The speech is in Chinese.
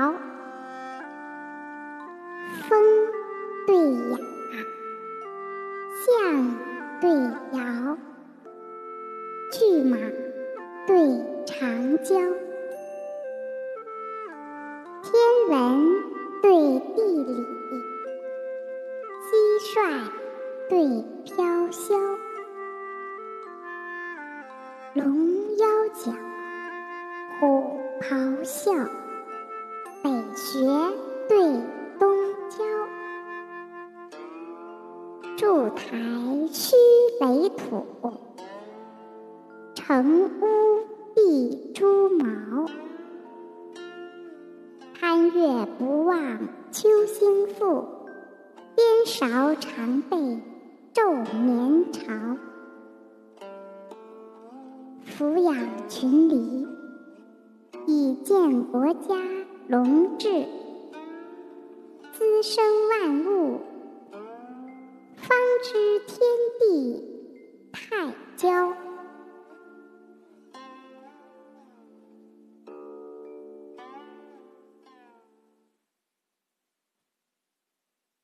摇，风对雅，象对爻，骏马对长焦，天文对地理，蟋蟀对飘萧，龙腰角，虎咆哮，学对东郊，筑台须垒土，成屋必朱茅。攀月不忘秋兴复，边韶常备昼眠朝。俯仰群黎，以建国家龙志滋生万物，方知天地。